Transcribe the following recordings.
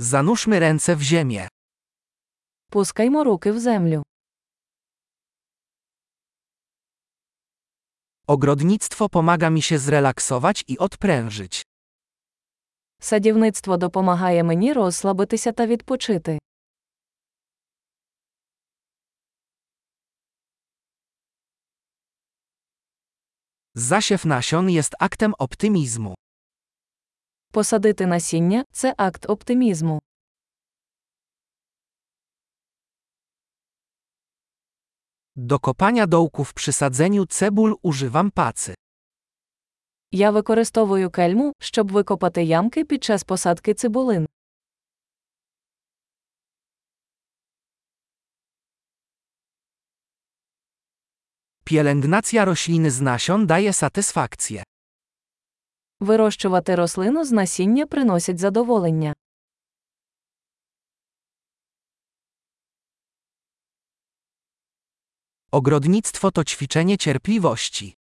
Zanurzmy ręce w ziemię. Пускаймо руки в землю. Ogrodnictwo pomaga mi się zrelaksować i odprężyć. Садівництво допомагає мені розслабитися та відпочити. Zasiew nasion jest aktem optymizmu. Посадити насіння це акт оптимізму. Do kopania dołków przy sadzeniu cebul używam pacy. Я використовую кельму, щоб викопати ямки під час посадки цибулин. Pielęgnacja rośliny z nasion daje satysfakcję. Вирощувати рослину з насіння приносить задоволення. Ogrodnictwo to ćwiczenie cierpliwości.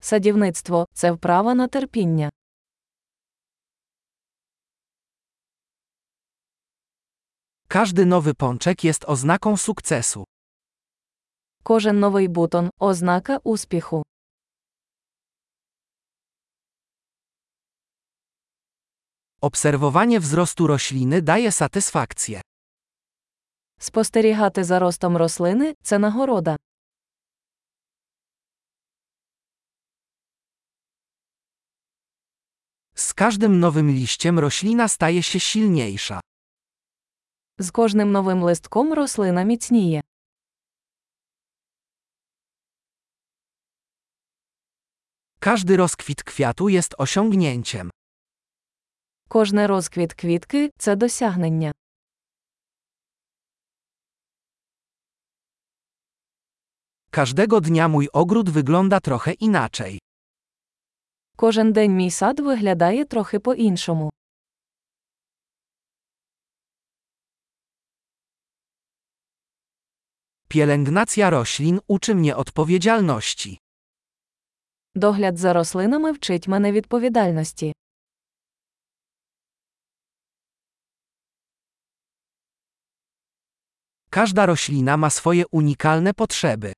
Садівництво це вправа на терпіння. Każdy nowy pączek jest oznaką sukcesu. Кожен новий бутон ознака успіху. Obserwowanie wzrostu rośliny daje satysfakcję. Спостерігати за ростом рослини це нагорода. Z każdym nowym liściem roślina staje się silniejsza. З кожним новим листком рослина міцніє. Każdy rozkwit kwiatu jest osiągnięciem. Кожний розквіт квітки це досягнення. Każdego dnia mój ogród wygląda trochę inaczej. Кожен день мій сад виглядає трохи по-іншому. Pielęgnacja roślin uczy mnie odpowiedzialności. Догляд за рослинами вчить мене відповідальності. Każda roślina ma swoje unikalne potrzeby.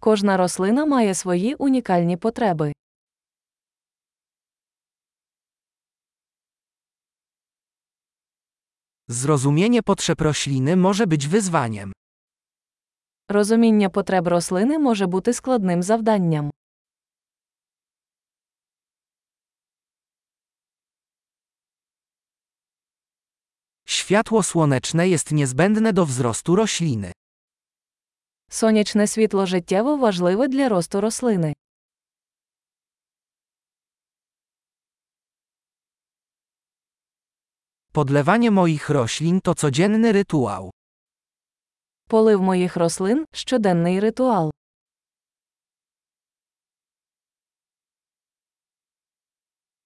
Кожна рослина має свої унікальні потреби. Zrozumienie potrzeb rośliny może być wyzwaniem. Розуміння потреб рослини може бути складним завданням. Światło słoneczne jest niezbędne do wzrostu rośliny. Сонячне світло життєво важливе для росту рослини. Podlewanie moich roślin to codzienny rytuał. Полив моїх рослин щоденний ритуал.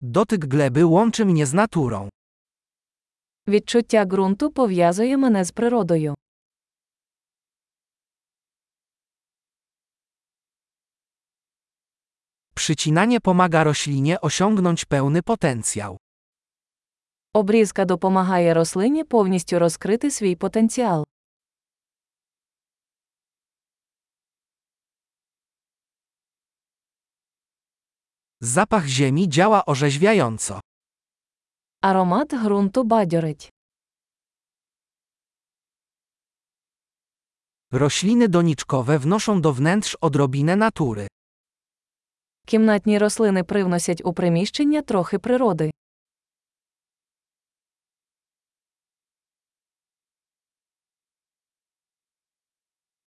Dotyk gleby łączy mnie z naturą. Відчуття ґрунту пов'язує мене з природою. Przycinanie pomaga roślinie osiągnąć pełny potencjał. Обрізка допомагає рослині повністю розкрити свій потенціал. Zapach ziemi działa orzeźwiająco. Аромат ґрунту бадьорить. Rośliny doniczkowe wnoszą do wnętrz odrobinę natury. Кімнатні рослини привносять у приміщення трохи природи.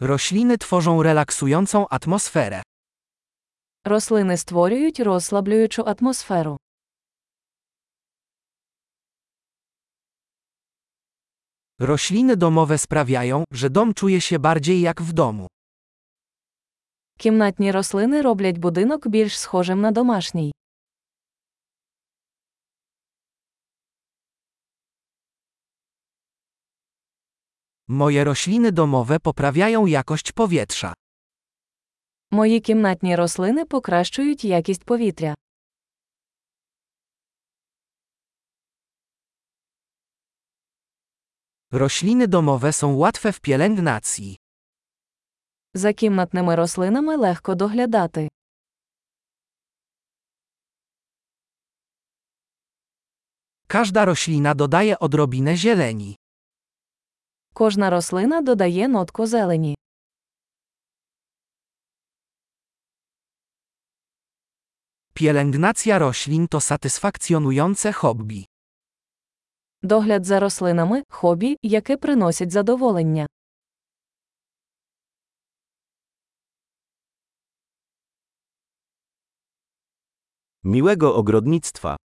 Rośliny tworzą relaksującą atmosferę. Рослини створюють розслаблюючу атмосферу. Rośliny domowe sprawiają, że dom czuje się bardziej jak w domu. Кімнатні рослини роблять будинок більш схожим на домашній. Moje rośliny domowe poprawiają jakość powietrza. Мої кімнатні рослини покращують якість повітря. Rośliny domowe są łatwe w pielęgnacji. За кімнатними рослинами легко доглядати. Każda roślina dodaje odrobinę zieleni. Кожна рослина додає нотку зелені. Pielęgnacja roślin to satysfakcjonujące hobby. Догляд за рослинами хобі, яке приносить задоволення. Miłego ogrodnictwa.